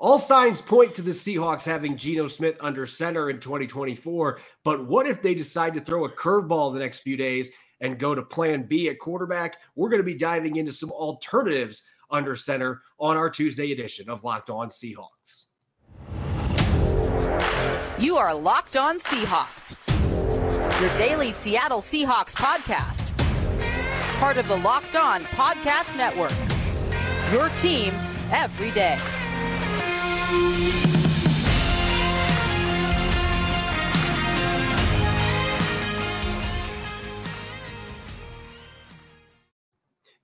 All signs point to the Seahawks having Geno Smith under center in 2024. But what if they decide to throw a curveball the next few days and go to plan B at quarterback? We're going to be diving into some alternatives under center on our Tuesday edition of Locked On Seahawks. You are Locked On Seahawks, your daily Seattle Seahawks podcast. Part of the Locked On Podcast Network. Your team every day.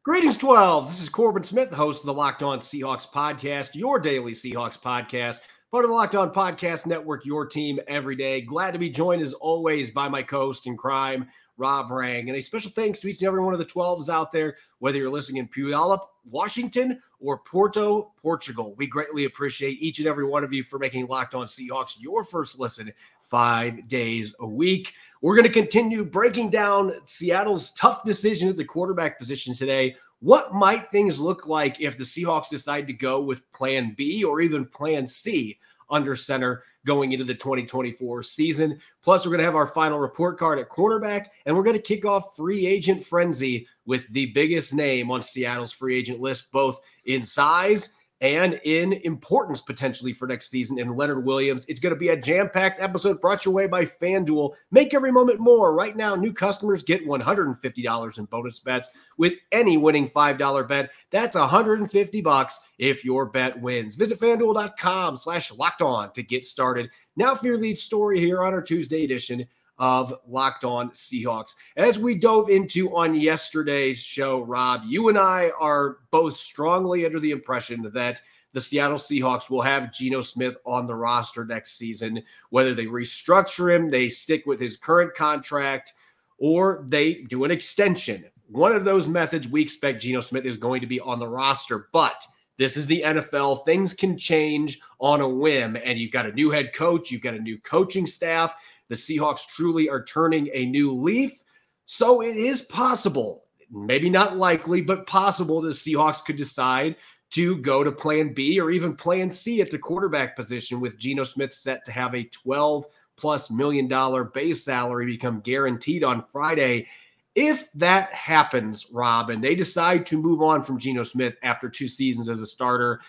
Greetings, 12. This is Corbin Smith, the host of the Locked On Seahawks podcast, your daily Seahawks podcast, part of the Locked On Podcast Network, your team every day. Glad to be joined as always by my co host in crime, Rob Rang. And a special thanks to each and every one of the 12s out there, whether you're listening in Puyallup, Washington, or Porto, Portugal. We greatly appreciate each and every one of you for making Locked On Seahawks your first listen five days a week. We're going to continue breaking down Seattle's tough decision at the quarterback position today. What might things look like if the Seahawks decide to go with plan B or even plan C under center going into the 2024 season? Plus, we're going to have our final report card at cornerback, and we're going to kick off free agent frenzy with the biggest name on Seattle's free agent list, both in size and in importance potentially for next season in Leonard Williams. It's going to be a jam packed episode brought your way by FanDuel. Make every moment more. Right now, new customers get $150 in bonus bets with any winning $5 bet. That's 150 bucks if your bet wins. Visit fanduel.com slash locked on to get started. Now for your lead story here on our Tuesday edition of Locked On Seahawks. As we dove into on yesterday's show, Rob, you and I are both strongly under the impression that the Seattle Seahawks will have Geno Smith on the roster next season, whether they restructure him, they stick with his current contract, or they do an extension. One of those methods we expect Geno Smith is going to be on the roster, but this is the NFL. Things can change on a whim, and you've got a new head coach, you've got a new coaching staff. The Seahawks truly are turning a new leaf. So it is possible, maybe not likely, but possible the Seahawks could decide to go to plan B or even plan C at the quarterback position with Geno Smith set to have a 12 plus million dollar base salary become guaranteed on Friday. If that happens, Rob, and they decide to move on from Geno Smith after two seasons as a starter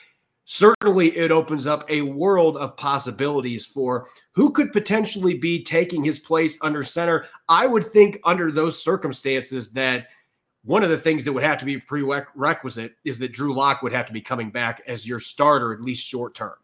certainly it opens up a world of possibilities for who could potentially be taking his place under center. I would think under those circumstances that one of the things that would have to be prerequisite is that Drew Lock would have to be coming back as your starter at least short term.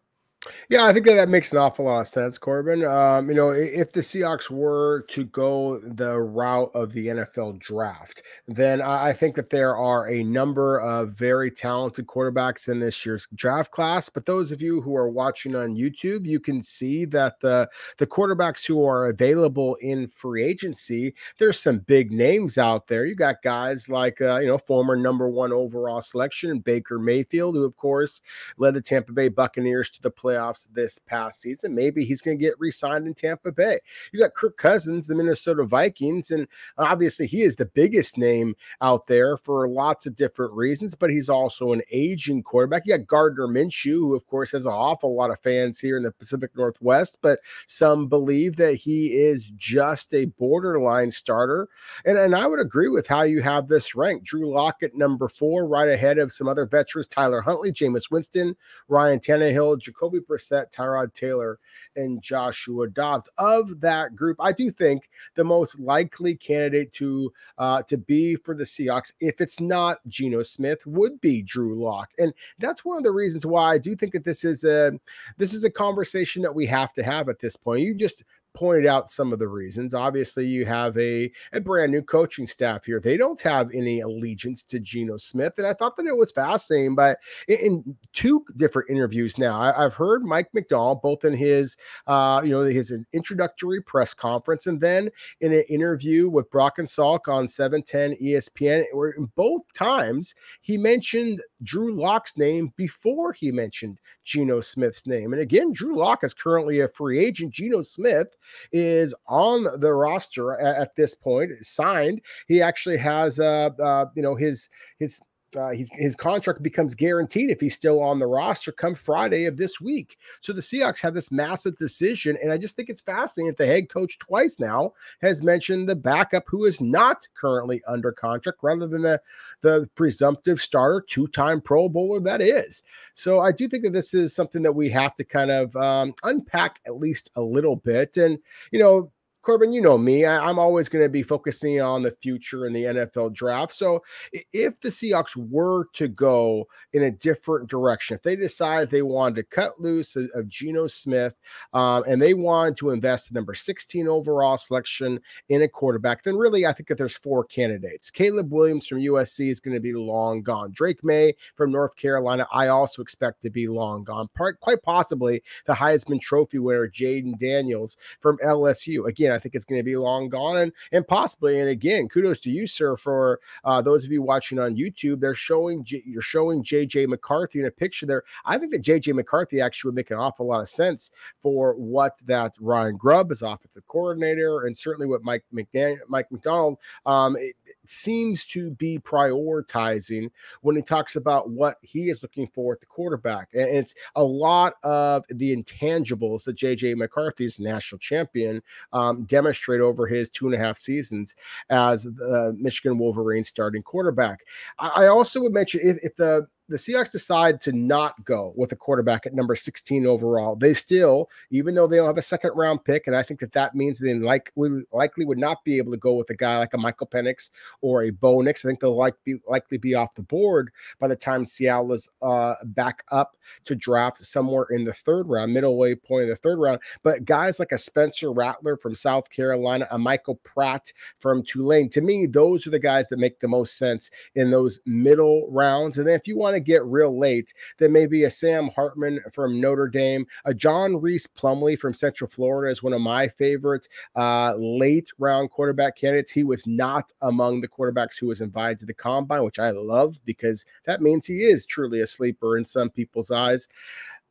Yeah, I think that, that makes an awful lot of sense, Corbin. Um, you know, if the Seahawks were to go the route of the NFL draft, then I think that there are a number of very talented quarterbacks in this year's draft class. But those of you who are watching on YouTube, you can see that the the quarterbacks who are available in free agency, there's some big names out there. You got guys like uh, you know former number one overall selection Baker Mayfield, who of course led the Tampa Bay Buccaneers to the play playoffs this past season. Maybe he's going to get re signed in Tampa Bay. You got Kirk Cousins, the Minnesota Vikings, and obviously he is the biggest name out there for lots of different reasons, but he's also an aging quarterback. You got Gardner Minshew, who, of course, has an awful lot of fans here in the Pacific Northwest, but some believe that he is just a borderline starter. And, and I would agree with how you have this ranked. Drew Lockett, number four, right ahead of some other veterans Tyler Huntley, Jameis Winston, Ryan Tannehill, Jacoby Brissett, Tyrod Taylor, and Joshua Dobbs. Of that group, I do think the most likely candidate to uh, to be for the Seahawks, if it's not Geno Smith, would be Drew Lock, and that's one of the reasons why I do think that this is a this is a conversation that we have to have at this point. You just pointed out some of the reasons. Obviously, you have a, a brand new coaching staff here. They don't have any allegiance to Geno Smith. And I thought that it was fascinating. But in, in two different interviews now, I, have heard Mike Macdonald, both in his, uh, you know, his introductory press conference and then in an interview with Brock and Salk on 710 ESPN, where both times he mentioned Drew Lock's name before he mentioned Geno Smith's name. And again, Drew Lock is currently a free agent. Geno Smith is on the roster at, at this point, signed. He actually has, uh, uh, you know, his his uh, his contract becomes guaranteed if he's still on the roster come Friday of this week. So the Seahawks have this massive decision, and I just think it's fascinating that the head coach twice now has mentioned the backup who is not currently under contract, rather than the the presumptive starter, two time Pro Bowler that is. So I do think that this is something that we have to kind of um, unpack at least a little bit, and you know Corbin, you know me. I, am always going to be focusing on the future in the NFL draft. So if the Seahawks were to go in a different direction, if they decide they wanted to cut loose of, of Geno Smith um, and they wanted to invest the number 16 overall selection in a quarterback, then really I think that there's four candidates. Caleb Williams from USC is going to be long gone. Drake Maye from North Carolina, I also expect to be long gone. Part, quite possibly the Heisman Trophy winner, Jayden Daniels from LSU. Again, I think it's going to be long gone and, and possibly. And again, kudos to you, sir, for uh, those of you watching on YouTube. They're showing you're showing JJ McCarthy in a picture there. I think that JJ McCarthy actually would make an awful lot of sense for what that Ryan Grubb is offensive coordinator, and certainly what Mike McDaniel, Mike Macdonald um, it seems to be prioritizing when he talks about what he is looking for at the quarterback. And it's a lot of the intangibles that JJ McCarthy's national champion um, demonstrate over his two and a half seasons as the Michigan Wolverines starting quarterback. I also would mention if, if the the Seahawks decide to not go with a quarterback at number 16 overall, they still, even though they don't have a second round pick, and I think that that means they likely, likely would not be able to go with a guy like a Michael Penix or a Bo Nix. I think they'll like be, likely be off the board by the time Seattle is uh, back up to draft somewhere in the third round, middle way point of the third round. But guys like a Spencer Rattler from South Carolina, a Michael Pratt from Tulane, to me, those are the guys that make the most sense in those middle rounds. And then if you want to get real late, then maybe a Sam Hartman from Notre Dame, a John Rhys Plumlee from Central Florida is one of my favorite uh, late round quarterback candidates. He was not among the quarterbacks who was invited to the combine, which I love because that means he is truly a sleeper in some people's eyes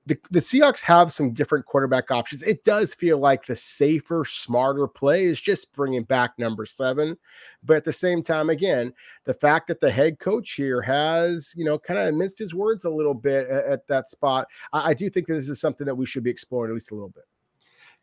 the, the Seahawks have some different quarterback options. It does feel like the safer, smarter play is just bringing back number seven. But at the same time, again, the fact that the head coach here has, you know, kind of minced his words a little bit at, at that spot, I, I do think this is something that we should be exploring at least a little bit.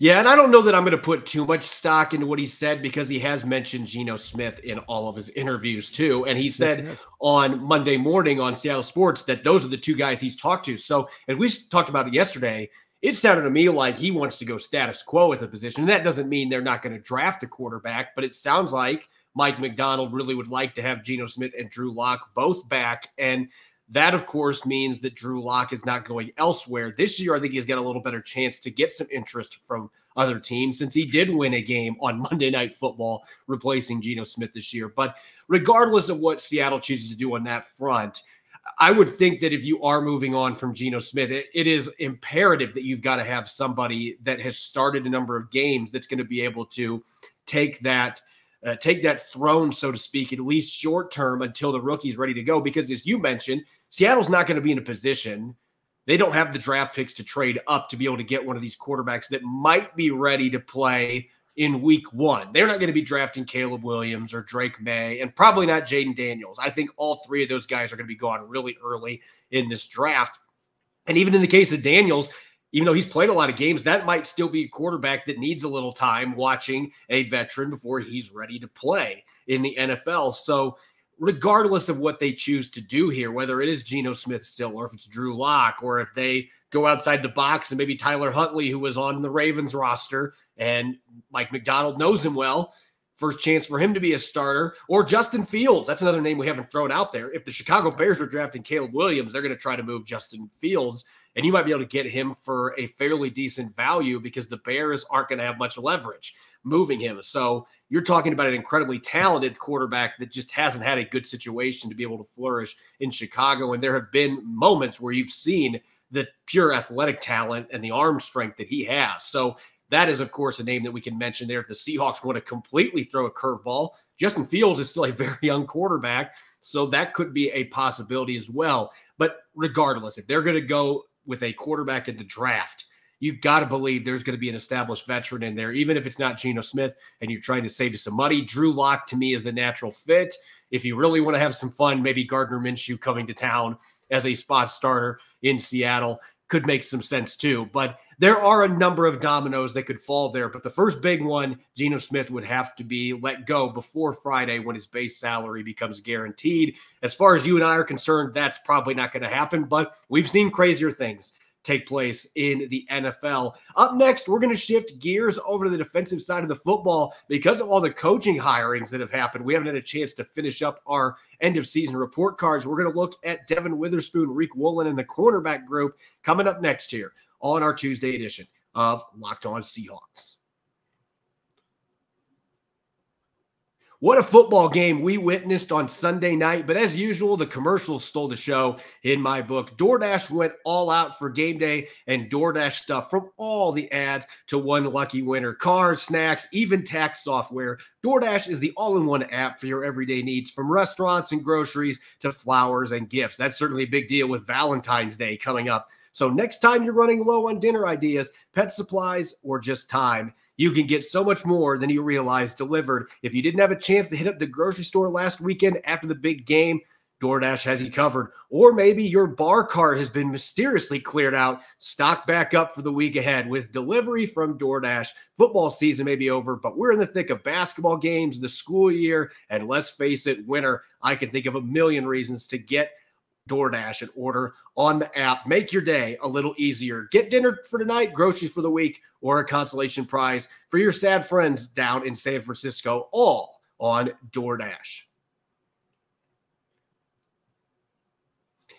Yeah, and I don't know that I'm going to put too much stock into what he said because he has mentioned Geno Smith in all of his interviews too. And he said yes, on Monday morning on Seattle Sports that those are the two guys he's talked to. So, as we talked about it yesterday, it sounded to me like he wants to go status quo at the position. And that doesn't mean they're not going to draft a quarterback, but it sounds like Mike Macdonald really would like to have Geno Smith and Drew Lock both back. And that, of course, means that Drew Lock is not going elsewhere. This year, I think he's got a little better chance to get some interest from other teams since he did win a game on Monday Night Football, replacing Geno Smith this year. But regardless of what Seattle chooses to do on that front, I would think that if you are moving on from Geno Smith, it, it is imperative that you've got to have somebody that has started a number of games that's going to be able to take that uh, take that throne, so to speak, at least short term until the rookie's ready to go. Because as you mentioned, Seattle's not going to be in a position. They don't have the draft picks to trade up to be able to get one of these quarterbacks that might be ready to play in week one. They're not going to be drafting Caleb Williams or Drake Maye and probably not Jayden Daniels. I think all three of those guys are going to be gone really early in this draft. And even in the case of Daniels, even though he's played a lot of games, that might still be a quarterback that needs a little time watching a veteran before he's ready to play in the NFL. So, regardless of what they choose to do here, whether it is Geno Smith still, or if it's Drew Lock, or if they go outside the box and maybe Tyler Huntley, who was on the Ravens roster and Mike Macdonald knows him well, first chance for him to be a starter, or Justin Fields. That's another name we haven't thrown out there. If the Chicago Bears are drafting Caleb Williams, they're going to try to move Justin Fields and you might be able to get him for a fairly decent value because the Bears aren't going to have much leverage moving him. So you're talking about an incredibly talented quarterback that just hasn't had a good situation to be able to flourish in Chicago. And there have been moments where you've seen the pure athletic talent and the arm strength that he has. So that is, of course, a name that we can mention there. If the Seahawks want to completely throw a curveball, Justin Fields is still a very young quarterback. So that could be a possibility as well. But regardless, if they're going to go with a quarterback in the draft, you've got to believe there's going to be an established veteran in there, even if it's not Geno Smith and you're trying to save some money. Drew Lock to me is the natural fit. if you really want to have some fun, maybe Gardner Minshew coming to town as a spot starter in Seattle could make some sense too. But there are a number of dominoes that could fall there. But the first big one, Geno Smith would have to be let go before Friday when his base salary becomes guaranteed. As far as you and I are concerned, that's probably not going to happen. But we've seen crazier things take place in the NFL. Up next, we're going to shift gears over to the defensive side of the football because of all the coaching hirings that have happened. We haven't had a chance to finish up our end of season report cards. We're going to look at Devon Witherspoon, Riq Woolen, and the cornerback group coming up next here on our Tuesday edition of Locked On Seahawks. What a football game we witnessed on Sunday night. But as usual, the commercials stole the show in my book. DoorDash went all out for game day and DoorDash stuff from all the ads to one lucky winner cars, snacks, even tax software. DoorDash is the all in one app for your everyday needs from restaurants and groceries to flowers and gifts. That's certainly a big deal with Valentine's Day coming up. So next time you're running low on dinner ideas, pet supplies, or just time, you can get so much more than you realize delivered. If you didn't have a chance to hit up the grocery store last weekend after the big game, DoorDash has you covered. Or maybe your bar cart has been mysteriously cleared out. Stock back up for the week ahead with delivery from DoorDash. Football season may be over, but we're in the thick of basketball games, the school year, and let's face it, winter. I can think of a million reasons to get DoorDash and order on the app. Make your day a little easier. Get dinner for tonight, groceries for the week, or a consolation prize for your sad friends down in San Francisco, all on DoorDash.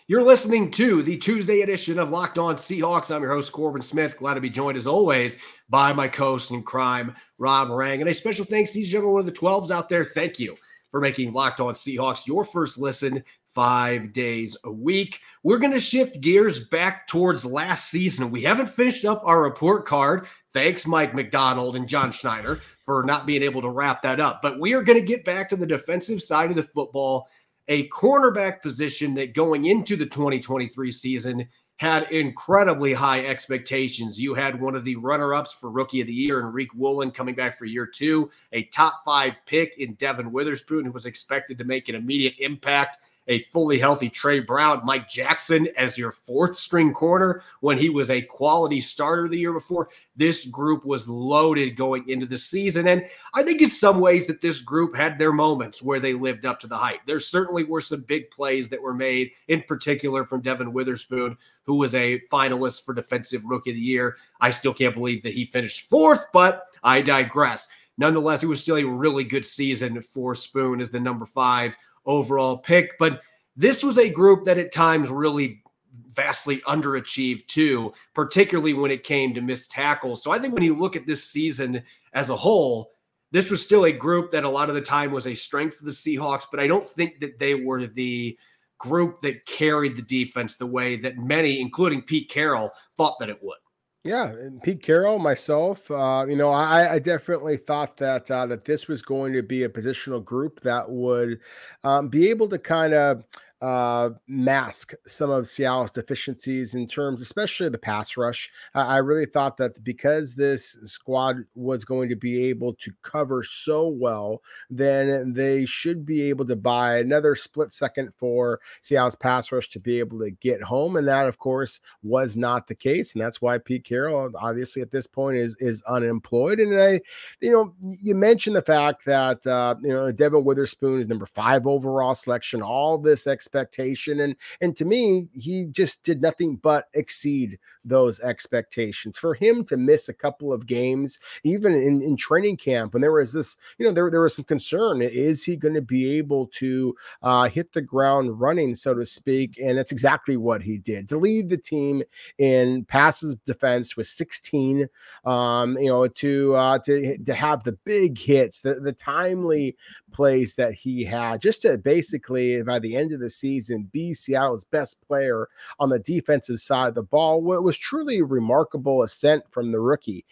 You're listening to the Tuesday edition of Locked On Seahawks. I'm your host, Corbin Smith. Glad to be joined, as always, by my co host in crime, Rob Rang. And a special thanks to and every one of the 12s out there. Thank you for making Locked On Seahawks your first listen five days a week. We're going to shift gears back towards last season. We haven't finished up our report card. Thanks, Mike Macdonald and John Schneider, for not being able to wrap that up. But we are going to get back to the defensive side of the football, a cornerback position that going into the 2023 season had incredibly high expectations. You had one of the runner ups for rookie of the year in Riq Woolen coming back for year two, a top five pick in Devon Witherspoon, who was expected to make an immediate impact a fully healthy Tre Brown, Mike Jackson as your fourth string corner when he was a quality starter the year before. This group was loaded going into the season. And I think in some ways that this group had their moments where they lived up to the hype. There certainly were some big plays that were made, in particular from Devon Witherspoon, who was a finalist for Defensive Rookie of the Year. I still can't believe that he finished fourth, but I digress. Nonetheless, it was still a really good season for Spoon as the number five overall pick. But this was a group that at times really vastly underachieved too, particularly when it came to missed tackles. So I think when you look at this season as a whole, this was still a group that a lot of the time was a strength for the Seahawks, but I don't think that they were the group that carried the defense the way that many, including Pete Carroll, thought that it would. Yeah, and Pete Carroll, myself, uh, you know, I, I, definitely thought that uh, that this was going to be a positional group that would um, be able to kind of uh, mask some of Seattle's deficiencies in terms, especially the pass rush. I really thought that because this squad was going to be able to cover so well, then they should be able to buy another split second for Seattle's pass rush to be able to get home. And that, of course, was not the case. And that's why Pete Carroll, obviously, at this point, is is unemployed. And I, you know, you mentioned the fact that uh, you know Devon Witherspoon is number five overall selection. All this expectation expectation. And and to me, he just did nothing but exceed those expectations. For him to miss a couple of games, even in, in training camp, when there was this, you know, there, there was some concern. Is he going to be able to uh, hit the ground running, so to speak? And that's exactly what he did. To lead the team in passes defense with 16, um, you know, to uh, to to have the big hits, the, the timely plays that he had, just to basically by the end of the season be Seattle's best player on the defensive side of the ball. It was truly a remarkable ascent from the rookie.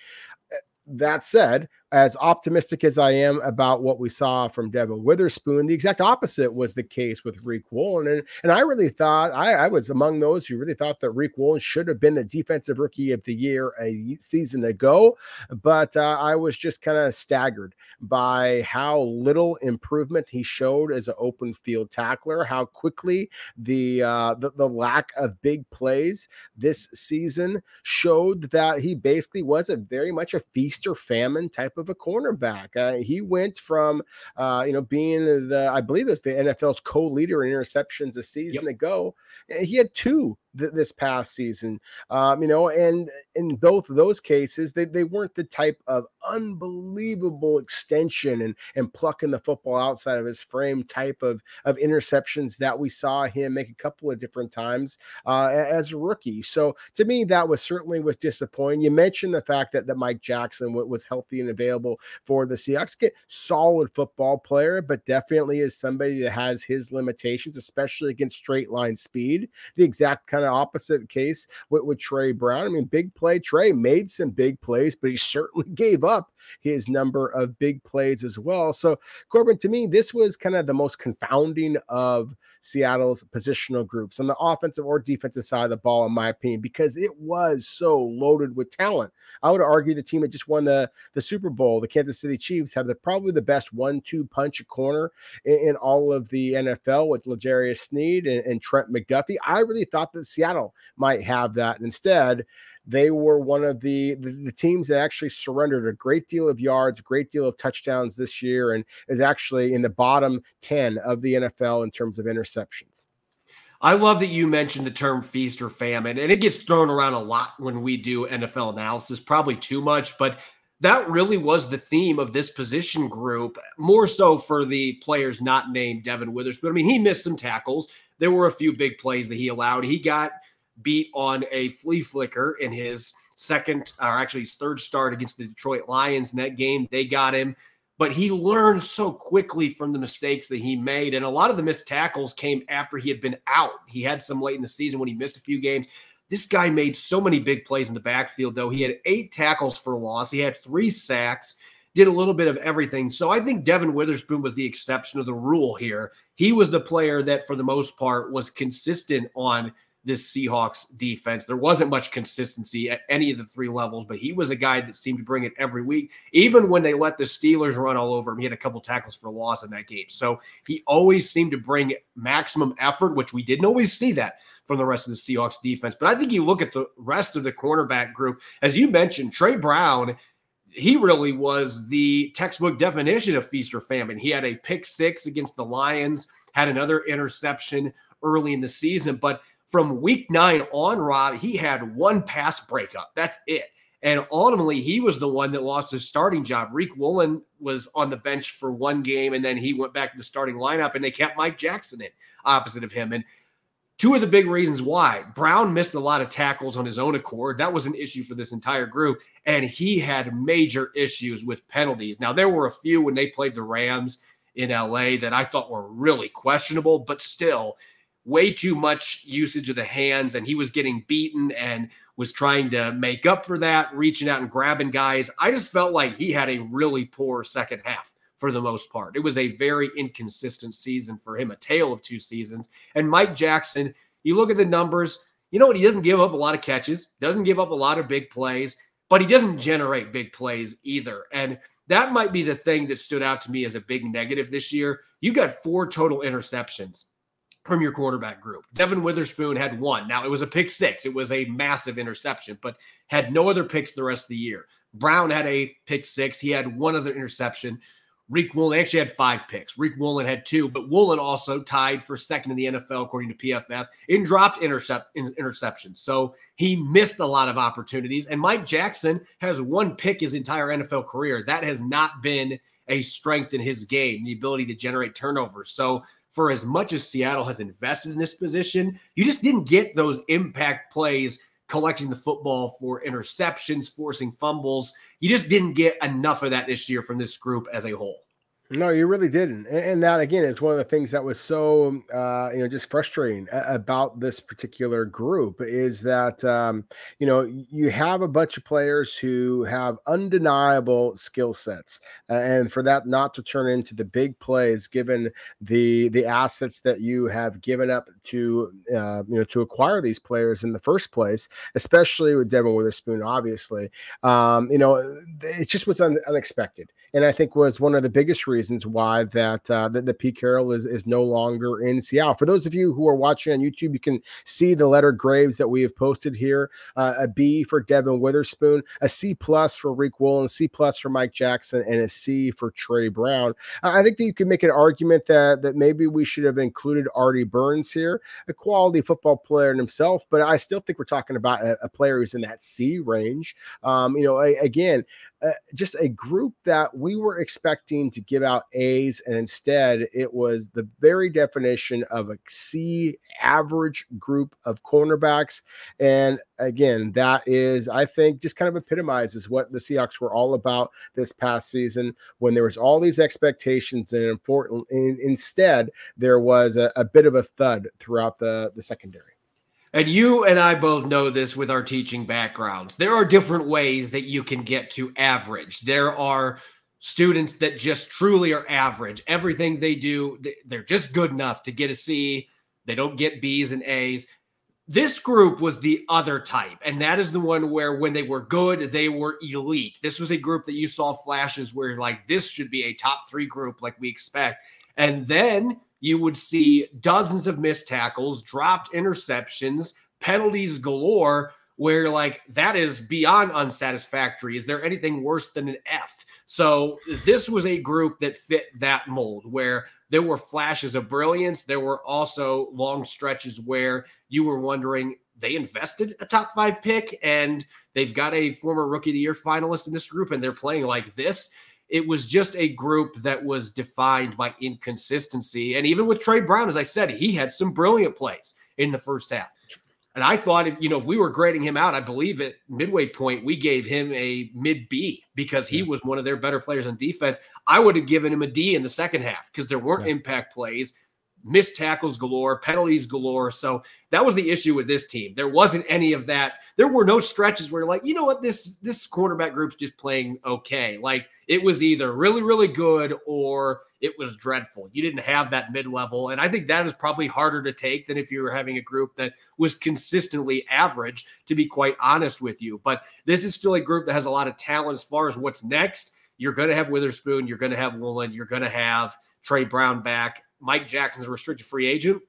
That said, as optimistic as I am about what we saw from Devon Witherspoon, the exact opposite was the case with Riq Woolen. And, and I really thought, I, I was among those who really thought that Riq Woolen should have been the defensive rookie of the year a season ago. But uh, I was just kind of staggered by how little improvement he showed as an open field tackler, how quickly the, uh, the, the lack of big plays this season showed that he basically was a very much a feast or famine type of a cornerback. Uh, he went from uh, you know being the I believe it's the NFL's co-leader in interceptions a season yep. ago. He had two th- this past season. Um, you know, and in both of those cases, they, they weren't the type of unbelievable extension and and plucking the football outside of his frame type of of interceptions that we saw him make a couple of different times uh, as a rookie. So to me, that was certainly was disappointing. You mentioned the fact that that Mike Jackson was healthy and available for the Seahawks. Get solid football player, but definitely is somebody that has his limitations, especially against straight line speed. The exact kind kind of opposite case with, with Tre Brown. I mean, big play. Tre made some big plays, but he certainly gave up his number of big plays as well. So, Corbin, to me, this was kind of the most confounding of Seattle's positional groups on the offensive or defensive side of the ball, in my opinion, because it was so loaded with talent. I would argue the team that just won the, the Super Bowl, the Kansas City Chiefs, have the probably the best one-two punch corner in, in, all of the NFL with L'Jarius Sneed and, and Trent McDuffie. I really thought that Seattle might have that. Instead, they were one of the, the, the teams that actually surrendered a great deal of yards, a great deal of touchdowns this year, and is actually in the bottom ten of the NFL in terms of interceptions. I love that you mentioned the term feast or famine, and it gets thrown around a lot when we do NFL analysis, probably too much, but that really was the theme of this position group, more so for the players not named Devon Witherspoon. I mean, he missed some tackles. There were a few big plays that he allowed. He got beat on a flea flicker in his second, or actually his third start against the Detroit Lions in that game. They got him, but he learned so quickly from the mistakes that he made. And a lot of the missed tackles came after he had been out. He had some late in the season when he missed a few games. This guy made so many big plays in the backfield, though. He had eight tackles for loss, he had three sacks did a little bit of everything. So I think Devon Witherspoon was the exception of the rule here. He was the player that, for the most part, was consistent on this Seahawks defense. There wasn't much consistency at any of the three levels, but he was a guy that seemed to bring it every week. Even when they let the Steelers run all over him, he had a couple tackles for loss in that game. So he always seemed to bring maximum effort, which we didn't always see that from the rest of the Seahawks defense. But I think you look at the rest of the cornerback group, as you mentioned, Tre Brown. He really was the textbook definition of feast or famine. He had a pick six against the Lions, had another interception early in the season, but from week nine on, Rob, he had one pass breakup. That's it. And ultimately, he was the one that lost his starting job. Riq Woolen was on the bench for one game, and then he went back to the starting lineup, and they kept Mike Jackson in opposite of him. And two of the big reasons why Brown missed a lot of tackles on his own accord. That was an issue for this entire group. And he had major issues with penalties. Now, there were a few when they played the Rams in LA that I thought were really questionable, but still, way too much usage of the hands and he was getting beaten and was trying to make up for that, reaching out and grabbing guys. I just felt like he had a really poor second half for the most part. It was a very inconsistent season for him, a tale of two seasons. And Mike Jackson, you look at the numbers, you know what? He doesn't give up a lot of catches, doesn't give up a lot of big plays, but he doesn't generate big plays either. And that might be the thing that stood out to me as a big negative this year. You got four total interceptions from your quarterback group. Devon Witherspoon had one. Now, it was a pick six. It was a massive interception, but had no other picks the rest of the year. Brown had a pick six. He had one other interception. Riq Woolen actually had five picks. Riq Woolen had two, but Woolen also tied for second in the NFL according to PFF in dropped intercept in interceptions. So he missed a lot of opportunities. And Mike Jackson has one pick his entire NFL career. That has not been a strength in his game, the ability to generate turnovers. So for as much as Seattle has invested in this position, you just didn't get those impact plays collecting the football for interceptions, forcing fumbles. You just didn't get enough of that this year from this group as a whole. No, you really didn't. And that again is one of the things that was so uh, you know just frustrating about this particular group is that um, you know you have a bunch of players who have undeniable skill sets, and for that not to turn into the big plays, given the the assets that you have given up to uh, you know to acquire these players in the first place, especially with Devon Witherspoon, obviously, um, you know it just was un- unexpected, and I think was one of the biggest reasons reasons why that uh, that the Pete Carroll is is no longer in Seattle. For those of you who are watching on YouTube, you can see the letter graves that we have posted here: uh, a B for Devon Witherspoon, a C plus for Riq Woolen, C plus for Mike Jackson, and a C for Tre Brown. I think that you can make an argument that that maybe we should have included Artie Burns here, a quality football player in himself, but I still think we're talking about a, a player who's in that C range. Um, you know, I, again, uh, just a group that we were expecting to give out A's, and instead it was the very definition of a C average group of cornerbacks. And again, that is, I think, just kind of epitomizes what the Seahawks were all about this past season when there was all these expectations, and important, and instead there was a, a bit of a thud throughout the the secondary. And you and I both know this with our teaching backgrounds. There are different ways that you can get to average. There are students that just truly are average. Everything they do, they're just good enough to get a C. They don't get B's and A's. This group was the other type, and that is the one where when they were good, they were elite. This was a group that you saw flashes where, like, this should be a top three group, like we expect. And then you would see dozens of missed tackles, dropped interceptions, penalties galore, where like that is beyond unsatisfactory. Is there anything worse than an F? So this was a group that fit that mold where there were flashes of brilliance. There were also long stretches where you were wondering they invested a top five pick and they've got a former rookie of the year finalist in this group and they're playing like this it was just a group that was defined by inconsistency. And even with Tre Brown, as I said, he had some brilliant plays in the first half. And I thought if you know if we were grading him out, I believe at midway point we gave him a mid B because he yeah. was one of their better players on defense. I would have given him a D in the second half because there weren't yeah. impact plays missed tackles galore, penalties galore. So that was the issue with this team. There wasn't any of that. There were no stretches where like, you know what, this this quarterback group's just playing okay. Like it was either really, really good or it was dreadful. You didn't have that mid level. And I think that is probably harder to take than if you were having a group that was consistently average, to be quite honest with you. But this is still a group that has a lot of talent as far as what's next. You're going to have Witherspoon. You're going to have Woolen. You're going to have Tre Brown back. Mike Jackson's a restricted free agent.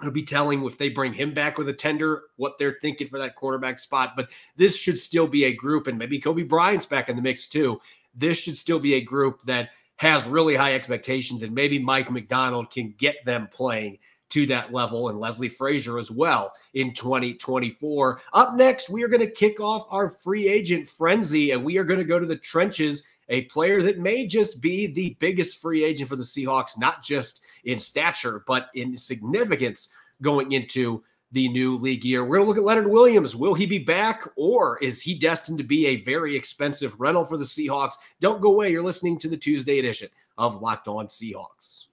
It'll be telling if they bring him back with a tender what they're thinking for that quarterback spot. But this should still be a group, and maybe Coby Bryant's back in the mix too. This should still be a group that has really high expectations, and maybe Mike Macdonald can get them playing to that level, and Leslie Frazier as well in 2024. Up next, we are going to kick off our free agent frenzy, and we are going to go to the trenches. A player that may just be the biggest free agent for the Seahawks, not just in stature, but in significance going into the new league year. We're going to look at Leonard Williams. Will he be back or is he destined to be a very expensive rental for the Seahawks? Don't go away. You're listening to the Tuesday edition of Locked On Seahawks.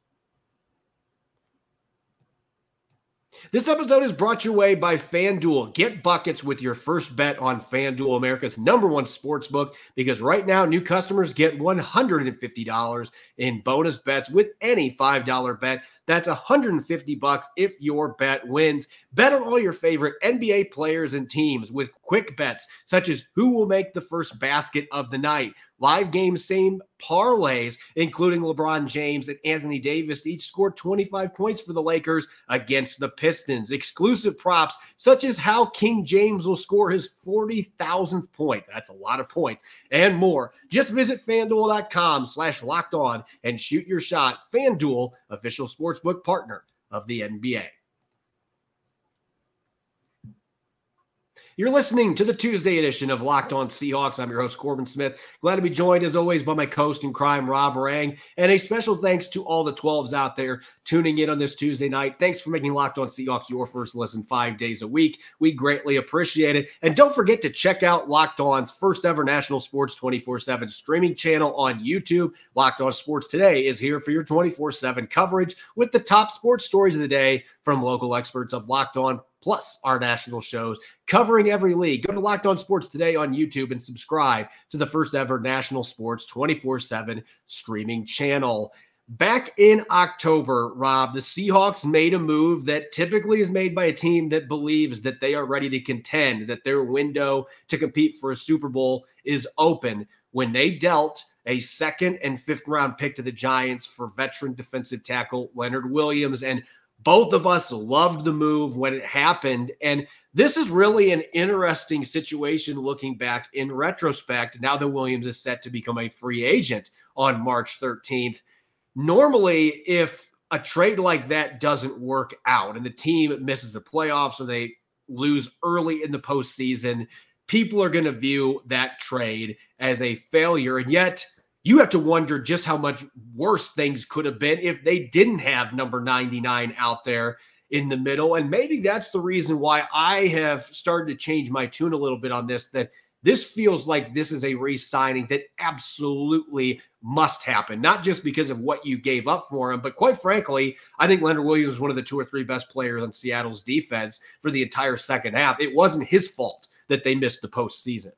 This episode is brought your way by FanDuel. Get buckets with your first bet on FanDuel, America's number one sports book, because right now new customers get $150 in bonus bets with any $5 bet. That's 150 bucks if your bet wins. Bet on all your favorite NBA players and teams with quick bets such as who will make the first basket of the night, live game same parlays, including LeBron James and Anthony Davis, each scored 25 points for the Lakers against the Pistons. Exclusive props such as how King James will score his 40,000th point. That's a lot of points and more. Just visit fanduel.com slash locked on and shoot your shot. FanDuel, official sportsbook partner of the NBA. You're listening to the Tuesday edition of Locked On Seahawks. I'm your host, Corbin Smith. Glad to be joined, as always, by my co-host in crime, Rob Rang. And a special thanks to all the 12s out there tuning in on this Tuesday night. Thanks for making Locked On Seahawks your first listen five days a week. We greatly appreciate it. And don't forget to check out Locked On's first ever national sports 24-7 streaming channel on YouTube. Locked On Sports Today is here for your 24-7 coverage with the top sports stories of the day from local experts of Locked On plus our national shows covering every league. Go to Locked On Sports today on YouTube and subscribe to the first ever national sports 24 7 streaming channel. Back in October, Rob, the Seahawks made a move that typically is made by a team that believes that they are ready to contend, that their window to compete for a Super Bowl is open when they dealt a second and fifth round pick to the Giants for veteran defensive tackle Leonard Williams. And both of us loved the move when it happened. And this is really an interesting situation looking back in retrospect now that Williams is set to become a free agent on March 13th. Normally, if a trade like that doesn't work out and the team misses the playoffs or they lose early in the postseason, people are going to view that trade as a failure. And yet, you have to wonder just how much worse things could have been if they didn't have number 99 out there in the middle. And maybe that's the reason why I have started to change my tune a little bit on this that this feels like this is a re signing that absolutely must happen, not just because of what you gave up for him, but quite frankly, I think Leonard Williams was one of the two or three best players on Seattle's defense for the entire second half. It wasn't his fault that they missed the postseason.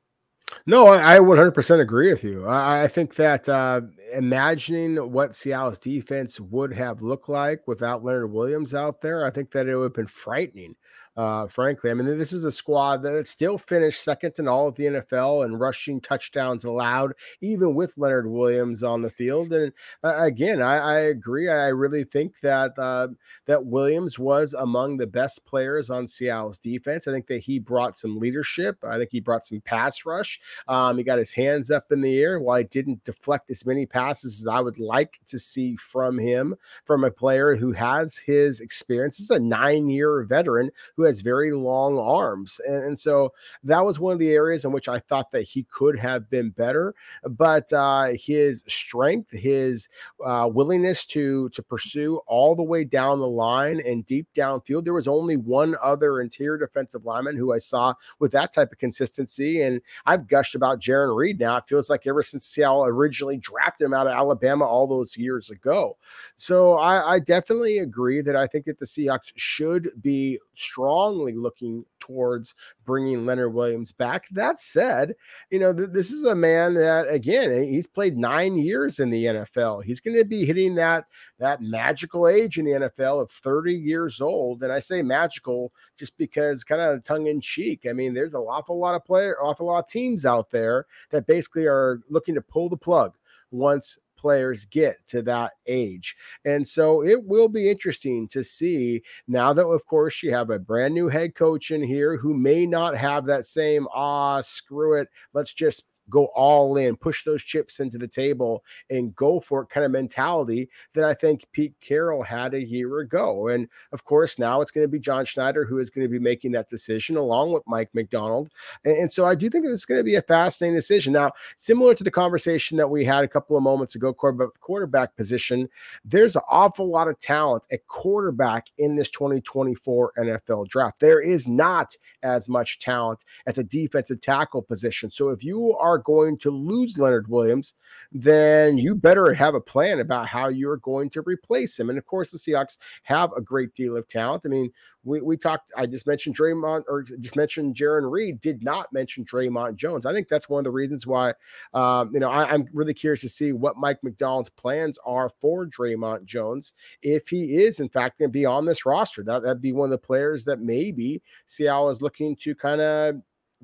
No, I, 100% agree with you. I, I think that uh, imagining what Seattle's defense would have looked like without Leonard Williams out there, I think that it would have been frightening. Uh, frankly, I mean, this is a squad that still finished second in all of the NFL and rushing touchdowns allowed, even with Leonard Williams on the field. And uh, again, I, I, agree. I really think that uh, that Williams was among the best players on Seattle's defense. I think that he brought some leadership. I think he brought some pass rush. Um, he got his hands up in the air while he didn't deflect as many passes as I would like to see from him, from a player who has his experience. This is a nine-year veteran who who has very long arms. And, and, so that was one of the areas in which I thought that he could have been better. But uh, his strength, his uh, willingness to to pursue all the way down the line and deep downfield, there was only one other interior defensive lineman who I saw with that type of consistency. And I've gushed about Jarran Reed now. It feels like ever since Seattle originally drafted him out of Alabama all those years ago. So I, I definitely agree that I think that the Seahawks should be strong strongly looking towards bringing Leonard Williams back. That said, you know, th- this is a man that again, eh, he's played 9 years in the NFL. He's going to be hitting that that magical age in the NFL of 30 years old. And I say magical just because kind of tongue in cheek. I mean, there's an awful lot of player, awful lot of teams out there that basically are looking to pull the plug once players get to that age. And so it will be interesting to see now that, of course, you have a brand new head coach in here who may not have that same, ah, screw it, let's just go all in, push those chips into the table and go for it kind of mentality that I think Pete Carroll had a year ago. And of course, now it's going to be John Schneider who is going to be making that decision along with Mike Macdonald. And, and so I do think it's going to be a fascinating decision. Now, similar to the conversation that we had a couple of moments ago, quarterback position, there's an awful lot of talent at quarterback in this 2024 NFL draft. There is not as much talent at the defensive tackle position. So if you are going to lose Leonard Williams, then you better have a plan about how you're going to replace him. And of course, the Seahawks have a great deal of talent. I mean, we, we talked, I just mentioned Dre'Mont or just mentioned Jarran Reed, did not mention Dre'Mont Jones. I think that's one of the reasons why, um, you know, I, am really curious to see what Mike Macdonald's plans are for Dre'Mont Jones if he is, in fact, going to be on this roster. That, that'd be one of the players that maybe Seattle is looking to kind of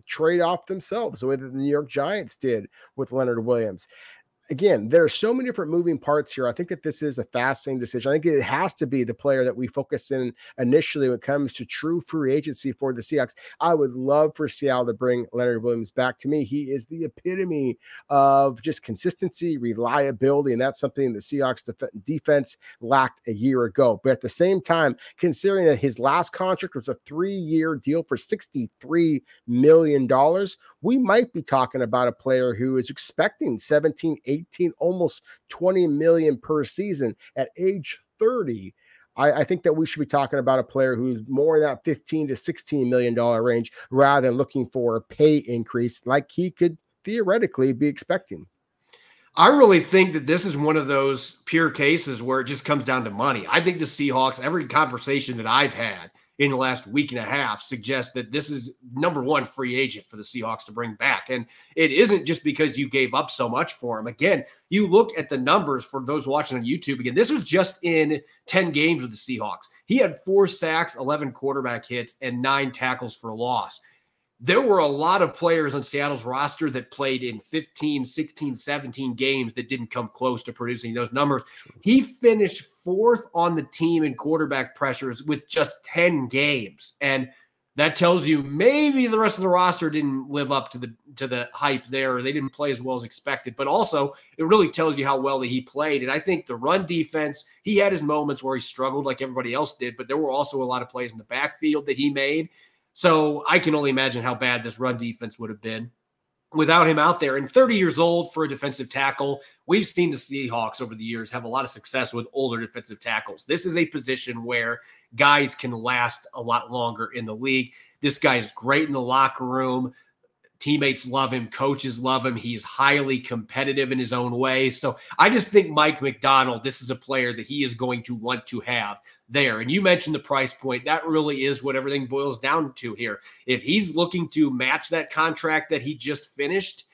trade off themselves the way that the New York Giants did with Leonard Williams. Again, there are so many different moving parts here. I think that this is a fascinating decision. I think it has to be the player that we focus in initially when it comes to true free agency for the Seahawks. I would love for Seattle to bring Leonard Williams back. To me, he is the epitome of just consistency, reliability, and that's something the Seahawks def- defense lacked a year ago. But at the same time, considering that his last contract was a three-year deal for $63 million, we might be talking about a player who is expecting 17, 18, almost 20 million per season at age 30. I, I, think that we should be talking about a player who's more in that 15 to 16 million dollar range rather than looking for a pay increase like he could theoretically be expecting. I really think that this is one of those pure cases where it just comes down to money. I think the Seahawks, every conversation that I've had in the last week and a half suggests that this is number one free agent for the Seahawks to bring back. And it isn't just because you gave up so much for him. Again, you look at the numbers for those watching on YouTube. Again, this was just in 10 games with the Seahawks. He had four sacks, 11 quarterback hits, and nine tackles for loss there were a lot of players on Seattle's roster that played in 15, 16, 17 games that didn't come close to producing those numbers. He finished fourth on the team in quarterback pressures with just 10 games. And that tells you maybe the rest of the roster didn't live up to the to the hype there. They didn't play as well as expected. But also, it really tells you how well that he played. And I think the run defense, he had his moments where he struggled like everybody else did, but there were also a lot of plays in the backfield that he made so I can only imagine how bad this run defense would have been without him out there. And 30 years old for a defensive tackle, we've seen the Seahawks over the years have a lot of success with older defensive tackles. This is a position where guys can last a lot longer in the league. This guy's great in the locker room. Teammates love him, coaches love him. He's highly competitive in his own way. So I just think Mike Macdonald, this is a player that he is going to want to have there. And you mentioned the price point. That really is what everything boils down to here. If he's looking to match that contract that he just finished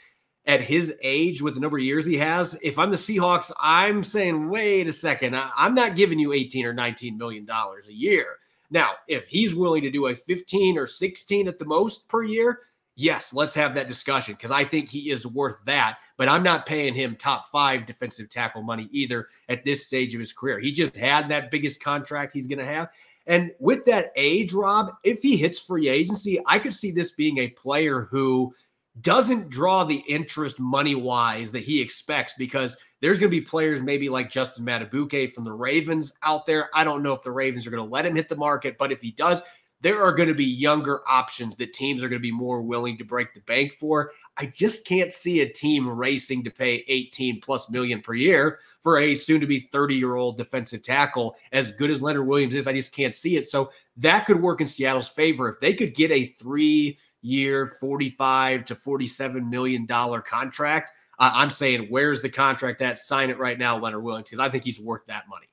at his age with the number of years he has, if I'm the Seahawks, I'm saying, wait a second, I'm not giving you 18 or 19 million dollars a year. Now, if he's willing to do a 15 or 16 at the most per year, yes, let's have that discussion because I think he is worth that. But I'm not paying him top five defensive tackle money either at this stage of his career. He just had that biggest contract he's going to have. And with that age, Rob, if he hits free agency, I could see this being a player who doesn't draw the interest money wise that he expects because there's going to be players maybe like Justin Madubuike from the Ravens out there. I don't know if the Ravens are going to let him hit the market, but if he does, there are going to be younger options that teams are going to be more willing to break the bank for. I just can't see a team racing to pay 18 plus million per year for a soon to be 30 year old defensive tackle as good as Leonard Williams is. I just can't see it. So that could work in Seattle's favor if they could get a three year, 45 to 47 million dollar contract. I'm saying, where's the contract at? Sign it right now, Leonard Williams, because I think he's worth that money.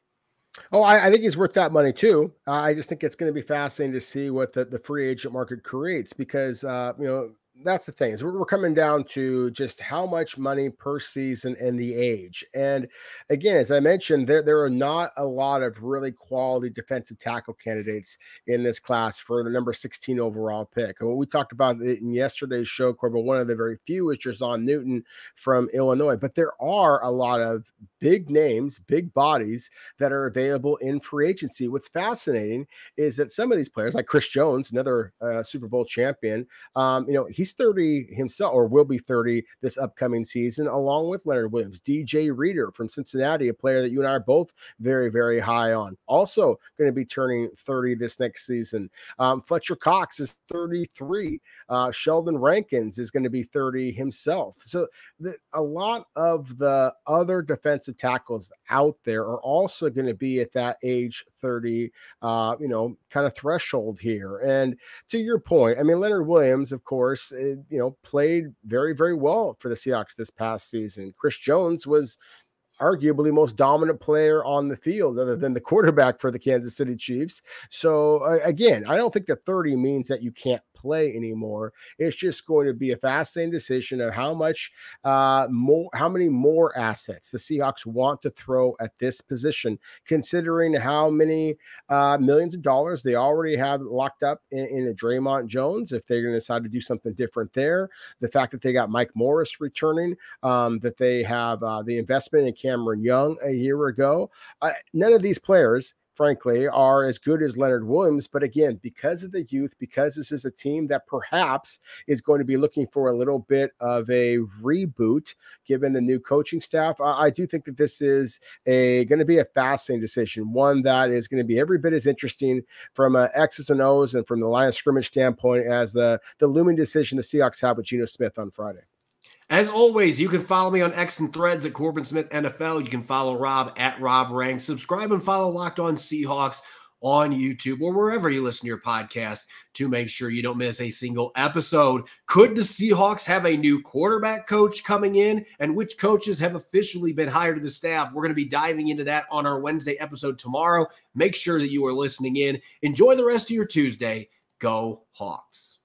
Oh, I, I, think he's worth that money too. Uh, I just think it's going to be fascinating to see what the, the free agent market creates because, uh, you know, that's the thing is we're, we're coming down to just how much money per season and the age. And again, as I mentioned, there, there are not a lot of really quality defensive tackle candidates in this class for the number 16 overall pick. And we talked about it in yesterday's show, Corbin, one of the very few is Jer'Zhan Newton from Illinois. But there are a lot of big names, big bodies that are available in free agency. What's fascinating is that some of these players, like Chris Jones, another uh, Super Bowl champion, um, you know, he's he's 30 himself, or will be 30 this upcoming season, along with Leonard Williams. DJ Reader from Cincinnati, a player that you and I are both very, very high on, also going to be turning 30 this next season. Um, Fletcher Cox is 33. Uh, Sheldon Rankins is going to be 30 himself. So the, a lot of the other defensive tackles out there are also going to be at that age 30, uh, you know, kind of threshold here. And to your point, I mean, Leonard Williams, of course, uh, you know, played very, very well for the Seahawks this past season. Chris Jones was arguably most dominant player on the field other than the quarterback for the Kansas City Chiefs. So uh, again, I don't think the 30 means that you can't play anymore. It's just going to be a fascinating decision of how much uh, more, how many more assets the Seahawks want to throw at this position, considering how many uh, millions of dollars they already have locked up in, in a Dre'Mont Jones. If they're going to decide to do something different there, the fact that they got Mike Morris returning, um, that they have uh, the investment in Cameron Young a year ago. Uh, none of these players frankly, are as good as Leonard Williams. But again, because of the youth, because this is a team that perhaps is going to be looking for a little bit of a reboot, given the new coaching staff, I, I do think that this is a going to be a fascinating decision, one that is going to be every bit as interesting from a X's and O's and from the line of scrimmage standpoint as the the looming decision the Seahawks have with Geno Smith on Friday. As always, you can follow me on X and Threads at Corbin Smith NFL. You can follow Rob at Rob Rang. Subscribe and follow Locked On Seahawks on YouTube or wherever you listen to your podcast to make sure you don't miss a single episode. Could the Seahawks have a new quarterback coach coming in? And which coaches have officially been hired to the staff? We're going to be diving into that on our Wednesday episode tomorrow. Make sure that you are listening in. Enjoy the rest of your Tuesday. Go Hawks.